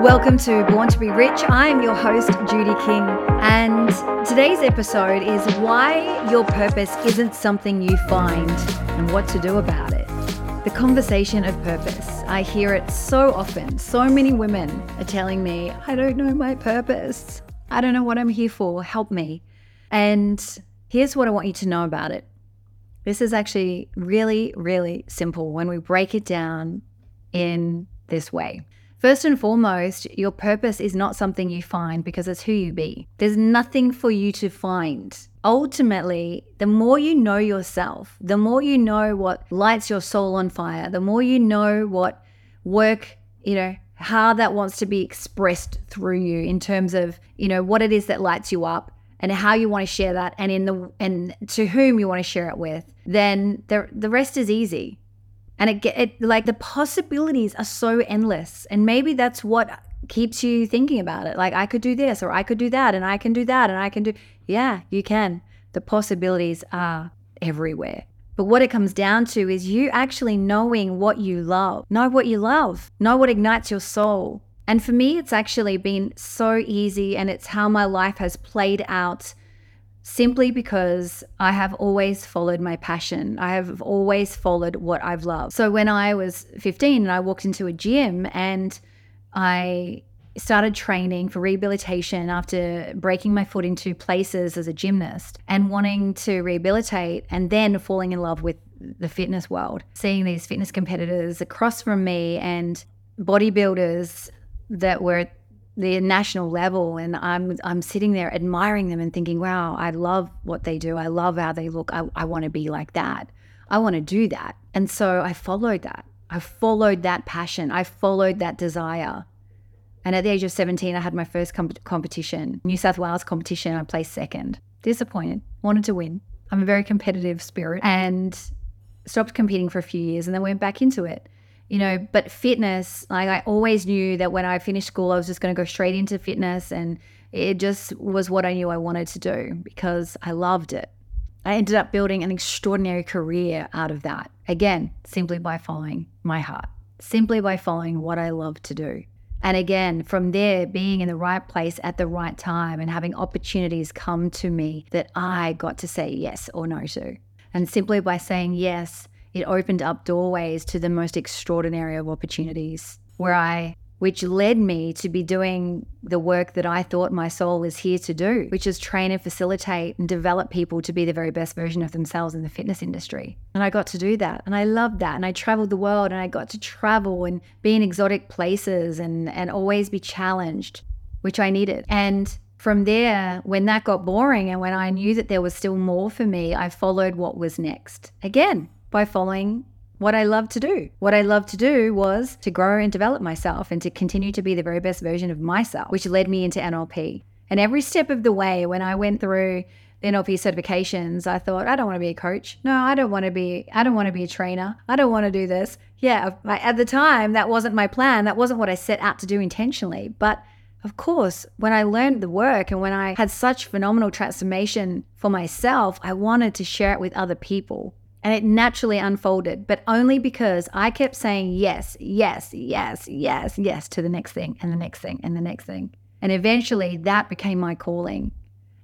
Welcome to Born to Be Rich. I am your host, Judy King, and today's episode is why your purpose isn't something you find and what to do about it. The conversation of purpose. I hear it so often. So many women are telling me, I don't know my purpose. I don't know what I'm here for. Help me. And here's what I want you to know about it. This is actually really, really simple when we break it down in this way. First and foremost, your purpose is not something you find because it's who you be. There's nothing for you to find. Ultimately, the more you know yourself, the more you know what lights your soul on fire, the more you know what work, you know, how that wants to be expressed through you in terms of, you know, what it is that lights you up and how you want to share that and in the and to whom you want to share it with, then the the rest is easy and it it like the possibilities are so endless. And maybe that's what keeps you thinking about it. Like i could do this or i could do that and i can do that and i can do yeah you can. The possibilities are everywhere. But what it comes down to is you actually knowing what you love. Know what you love. Know what ignites your soul. And for me it's actually been so easy and it's how my life has played out simply because I have always followed my passion. I have always followed what I've loved. So when I was 15 and I walked into a gym and I started training for rehabilitation after breaking my foot in two places as a gymnast and wanting to rehabilitate and then falling in love with the fitness world. Seeing these fitness competitors across from me and bodybuilders that were the national level and I'm I'm sitting there admiring them and thinking, wow, I love what they do. I love how they look. I, I want to be like that. I want to do that. And so I followed that. I followed that passion. I followed that desire. And at the age of 17, I had my first comp- competition, New South Wales competition. I placed second. Disappointed, wanted to win. I'm a very competitive spirit and stopped competing for a few years and then went back into it you know, but fitness, like I always knew that when I finished school, I was just going to go straight into fitness. And it just was what I knew I wanted to do because I loved it. I ended up building an extraordinary career out of that. Again, simply by following my heart, simply by following what I love to do. And again, from there, being in the right place at the right time and having opportunities come to me that I got to say yes or no to. And simply by saying yes, it opened up doorways to the most extraordinary of opportunities where I which led me to be doing the work that I thought my soul was here to do, which is train and facilitate and develop people to be the very best version of themselves in the fitness industry. And I got to do that. And I loved that. And I traveled the world and I got to travel and be in exotic places and, and always be challenged, which I needed. And from there, when that got boring and when I knew that there was still more for me, I followed what was next. Again, by following what I love to do. What I love to do was to grow and develop myself and to continue to be the very best version of myself, which led me into NLP. And every step of the way, when I went through NLP certifications, I thought, I don't want to be a coach. No, I don't want to be, I don't want to be a trainer. I don't want to do this. Yeah, at the time, that wasn't my plan. That wasn't what I set out to do intentionally. But of course, when I learned the work and when I had such phenomenal transformation for myself, I wanted to share it with other people. And it naturally unfolded, but only because I kept saying yes, yes, yes, yes, yes to the next thing and the next thing and the next thing. And eventually that became my calling.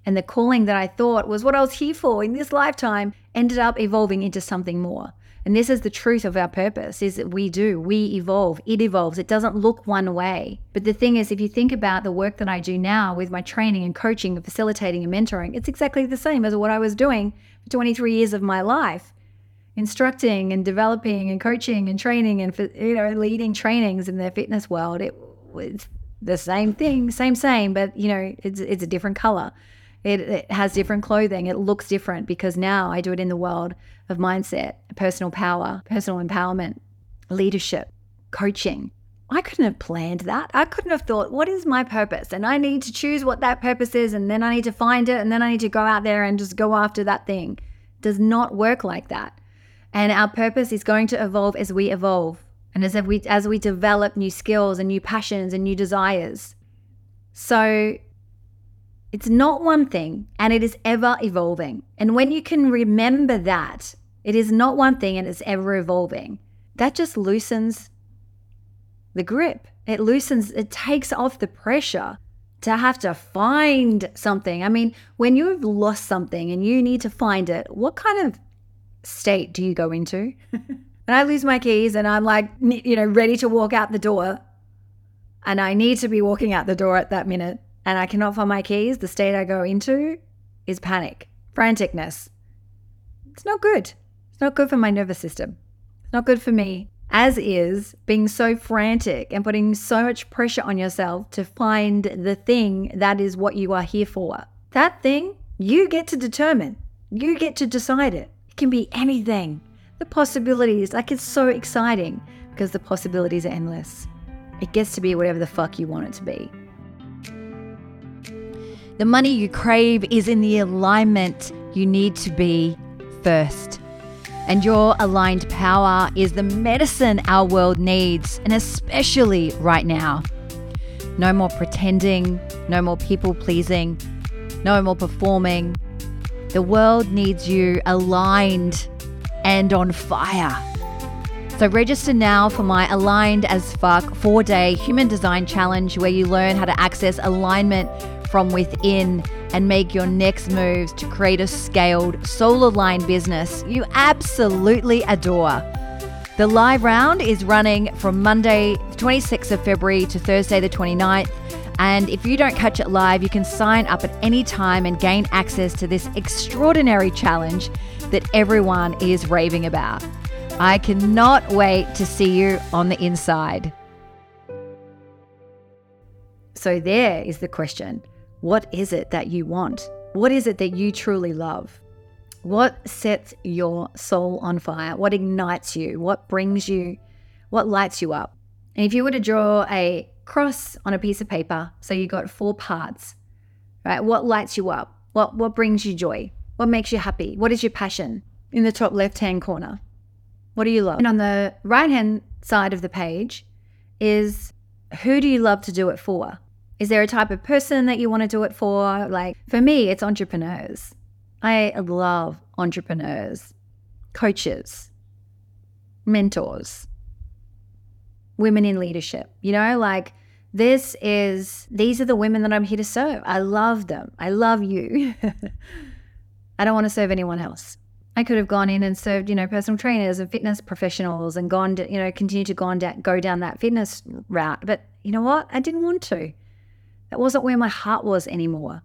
And the calling that I thought was what I was here for in this lifetime ended up evolving into something more. And this is the truth of our purpose is that we do, we evolve, it evolves. It doesn't look one way. But the thing is, if you think about the work that I do now with my training and coaching and facilitating and mentoring, it's exactly the same as what I was doing for 23 years of my life instructing and developing and coaching and training and you know leading trainings in the fitness world it was the same thing same same but you know it's it's a different color it, it has different clothing it looks different because now i do it in the world of mindset personal power personal empowerment leadership coaching I couldn't have planned that. I couldn't have thought, what is my purpose? And I need to choose what that purpose is, and then I need to find it, and then I need to go out there and just go after that thing. Does not work like that. And our purpose is going to evolve as we evolve and as we as we develop new skills and new passions and new desires. So it's not one thing and it is ever evolving. And when you can remember that, it is not one thing and it's ever evolving. That just loosens the grip. It loosens, it takes off the pressure to have to find something. I mean, when you've lost something and you need to find it, what kind of state do you go into? and I lose my keys and I'm like, you know, ready to walk out the door, and I need to be walking out the door at that minute, and I cannot find my keys, the state I go into is panic, franticness. It's not good. It's not good for my nervous system. It's not good for me as is being so frantic and putting so much pressure on yourself to find the thing that is what you are here for. That thing, you get to determine. You get to decide it. Can be anything. The possibilities, like it's so exciting because the possibilities are endless. It gets to be whatever the fuck you want it to be. The money you crave is in the alignment you need to be first and your aligned power is the medicine our world needs, and especially right now. No more pretending, no more people pleasing, no more performing. The world needs you aligned and on fire. So, register now for my Aligned as Fuck four day human design challenge where you learn how to access alignment from within and make your next moves to create a scaled, soul aligned business you absolutely adore. The live round is running from Monday, the 26th of February to Thursday, the 29th. And if you don't catch it live, you can sign up at any time and gain access to this extraordinary challenge that everyone is raving about. I cannot wait to see you on the inside. So, there is the question what is it that you want? What is it that you truly love? What sets your soul on fire? What ignites you? What brings you, what lights you up? And if you were to draw a cross on a piece of paper, so you got four parts, right? What lights you up? What what brings you joy? What makes you happy? What is your passion? In the top left hand corner. What do you love? And on the right hand side of the page is who do you love to do it for? Is there a type of person that you want to do it for? Like for me, it's entrepreneurs. I love entrepreneurs, coaches, mentors, women in leadership. You know, like this is, these are the women that I'm here to serve. I love them. I love you. I don't want to serve anyone else. I could have gone in and served, you know, personal trainers and fitness professionals and gone, to, you know, continue to go, da- go down that fitness route. But you know what? I didn't want to. That wasn't where my heart was anymore.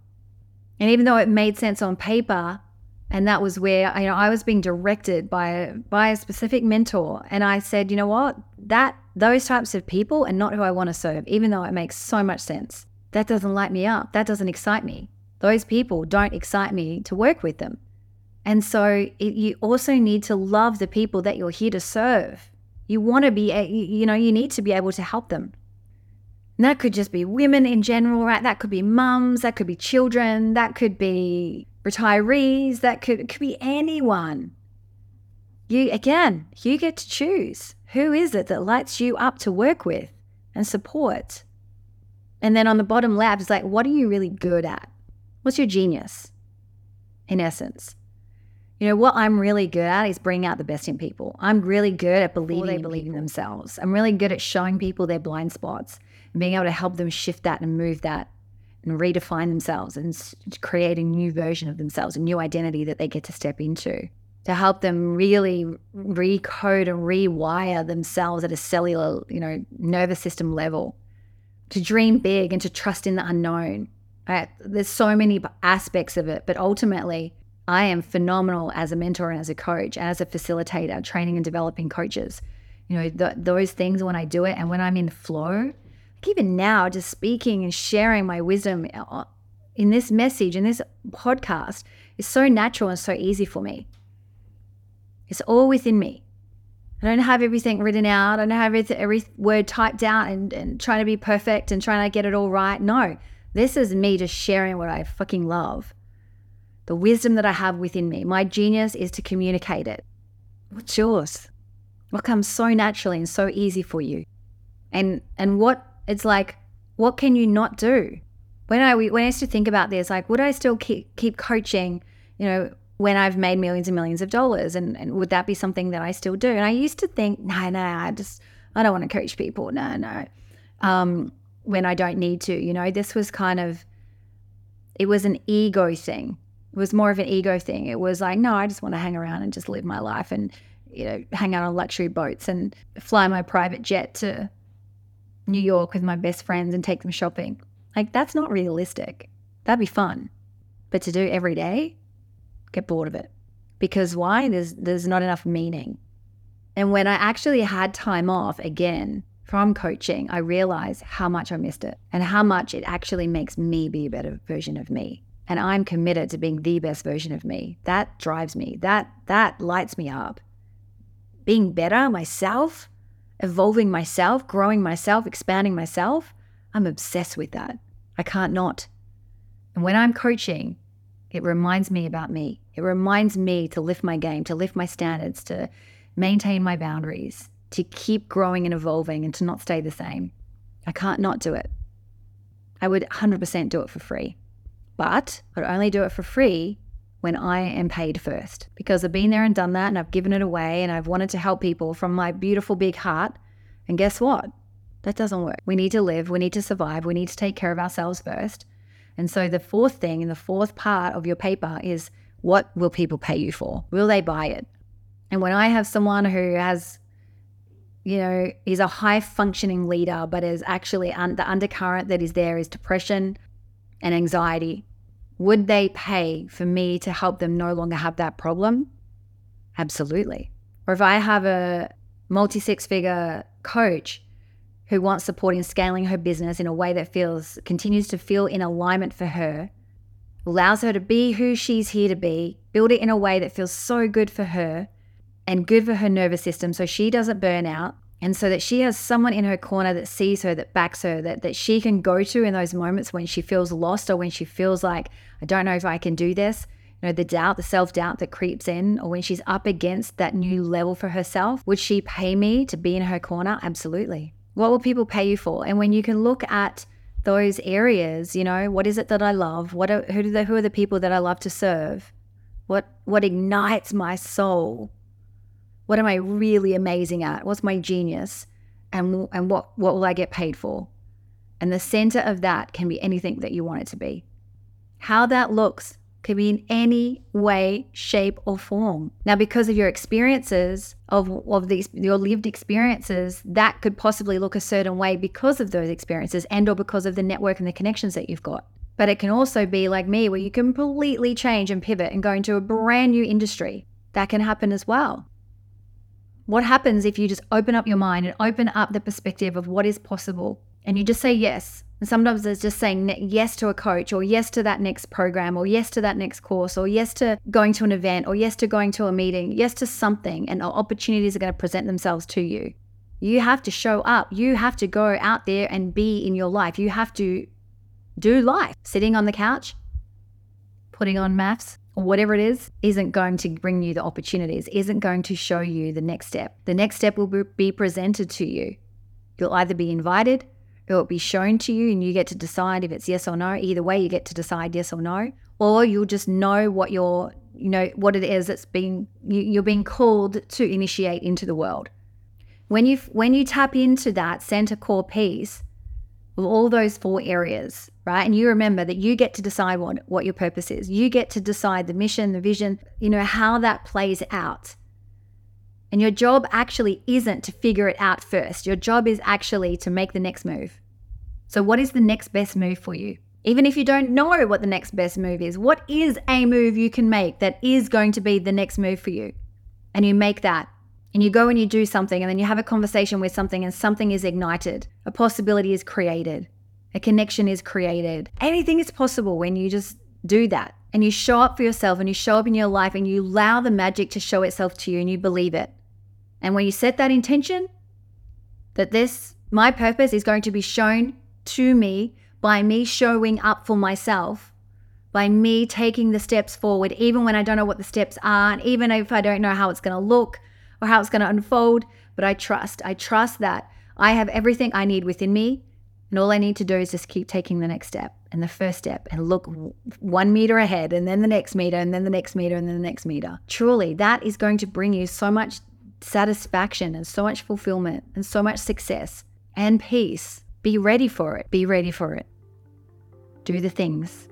And even though it made sense on paper, and that was where you know I was being directed by by a specific mentor, and I said, you know what, that those types of people are not who I want to serve, even though it makes so much sense. That doesn't light me up. That doesn't excite me. Those people don't excite me to work with them. And so it, you also need to love the people that you're here to serve. You want to be, you know, you need to be able to help them. And that could just be women in general, right? That could be mums, that could be children, that could be retirees, that could, could be anyone. You again, you get to choose. Who is it that lights you up to work with and support? And then on the bottom left, it's like, what are you really good at? What's your genius, in essence? You know, what I'm really good at is bringing out the best in people. I'm really good at believing they believe in themselves. I'm really good at showing people their blind spots and being able to help them shift that and move that and redefine themselves and create a new version of themselves, a new identity that they get to step into to help them really recode and rewire themselves at a cellular, you know, nervous system level, to dream big and to trust in the unknown. Right? There's so many aspects of it, but ultimately, I am phenomenal as a mentor and as a coach as a facilitator, training and developing coaches. You know, th- those things when I do it and when I'm in flow, even now, just speaking and sharing my wisdom uh, in this message, in this podcast, is so natural and so easy for me. It's all within me. I don't have everything written out. I don't have every, every word typed out and, and trying to be perfect and trying to get it all right. No, this is me just sharing what I fucking love. The wisdom that I have within me. My genius is to communicate it. What's yours? What comes so naturally and so easy for you? And and what it's like, what can you not do? When I when I used to think about this, like, would I still keep keep coaching? You know, when I've made millions and millions of dollars, and, and would that be something that I still do? And I used to think, no, no, I just I don't want to coach people. No, no. Um, when I don't need to, you know, this was kind of, it was an ego thing. It was more of an ego thing. It was like, no, I just want to hang around and just live my life and, you know, hang out on luxury boats and fly my private jet to New York with my best friends and take them shopping. Like, that's not realistic. That'd be fun. But to do every day, get bored of it. Because why? There's there's not enough meaning. And when I actually had time off again from coaching, I realized how much I missed it and how much it actually makes me be a better version of me. And I'm committed to being the best version of me. That drives me. That that lights me up. Being better myself, evolving myself, growing myself, expanding myself, I'm obsessed with that. I can't not. And when I'm coaching, it reminds me about me. It reminds me to lift my game, to lift my standards, to maintain my boundaries, to keep growing and evolving and to not stay the same. I can't not do it. I would 100% do it for free. But I'd only do it for free when I am paid first because I've been there and done that and I've given it away and I've wanted to help people from my beautiful big heart. And guess what? That doesn't work. We need to live, we need to survive, we need to take care of ourselves first. And so the fourth thing and the fourth part of your paper is what will people pay you for? Will they buy it? And when I have someone who has, you know, is a high functioning leader, but is actually un- the undercurrent that is there is depression and anxiety, would they pay for me to help them no longer have that problem? Absolutely. Or if I have a multi six figure coach who wants support in scaling her business in a way that feels continues to feel in alignment for her, allows her to be who she's here to be, build it in a way that feels so good for her and good for her nervous system so she doesn't burn out and so that she has someone in her corner that sees her, that backs her, that, that she can go to in those moments when she feels lost or when she feels like, I don't know if I can do this. You know, the doubt, the self doubt that creeps in, or when she's up against that new level for herself. Would she pay me to be in her corner? Absolutely. What will people pay you for? And when you can look at those areas, you know, what is it that I love? What are, who, do who are the people that I love to serve? What, what ignites my soul? What am I really amazing at? What's my genius? And, and what, what will I get paid for? And the center of that can be anything that you want it to be. How that looks could be in any way, shape, or form. Now, because of your experiences of, of these your lived experiences, that could possibly look a certain way because of those experiences and or because of the network and the connections that you've got. But it can also be like me, where you completely change and pivot and go into a brand new industry. That can happen as well. What happens if you just open up your mind and open up the perspective of what is possible and you just say yes and sometimes it's just saying yes to a coach or yes to that next program or yes to that next course or yes to going to an event or yes to going to a meeting, yes to something, and opportunities are going to present themselves to you. You have to show up. You have to go out there and be in your life. You have to do life. Sitting on the couch, putting on or whatever it is, isn't going to bring you the opportunities, isn't going to show you the next step. The next step will be presented to you. You'll either be invited it will be shown to you and you get to decide if it's yes or no. Either way, you get to decide yes or no. Or you'll just know what you're, you know, what it is that's being, you're being called to initiate into the world. When you, when you tap into that center core piece, all those four areas, right? And you remember that you get to decide what, what your purpose is. You get to decide the mission, the vision, you know, how that plays out. And your job actually isn't to figure it out first. Your job is actually to make the next move. So, what is the next best move for you? Even if you don't know what the next best move is, what is a move you can make that is going to be the next move for you? And you make that and you go and you do something and then you have a conversation with something and something is ignited, a possibility is created, a connection is created. Anything is possible when you just do that and you show up for yourself and you show up in your life and you allow the magic to show itself to you and you believe it. And when you set that intention, that this, my purpose is going to be shown to me by me showing up for myself, by me taking the steps forward, even when I don't know what the steps are, and even if I don't know how it's going to look or how it's going to unfold. But I trust. I trust that I have everything I need within me. And all I need to do is just keep taking the next step and the first step and look one meter ahead and then the next meter and then the next meter and then the next meter. Truly, that is going to bring you so much satisfaction and so much fulfillment and so much success and peace. Be ready for it. Be ready for it. Do the things,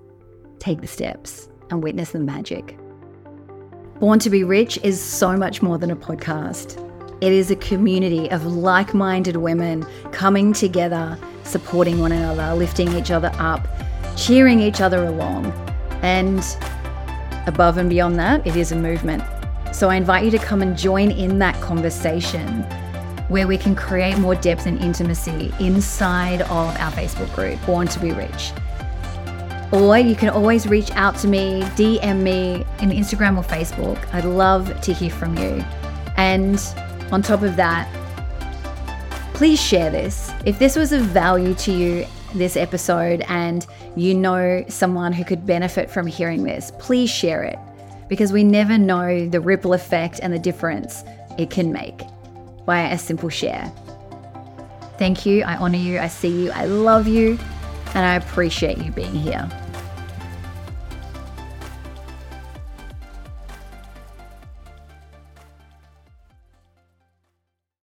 take the steps, and witness the magic. Born to be Rich is so much more than a podcast. It is a community of like minded women coming together, supporting one another, lifting each other up, cheering each other along. And above and beyond that, it is a movement. So I invite you to come and join in that conversation where we can create more depth and intimacy inside of our Facebook group, Born to Be Rich. Or you can always reach out to me, DM me in Instagram or Facebook. I'd love to hear from you. And on top of that, please share this. If this was of value to you, this episode, and you know someone who could benefit from hearing this, please share it because we never know the ripple effect and the difference it can make by a simple share. Thank you. I honor you. I see you. I love you. And I appreciate you being here.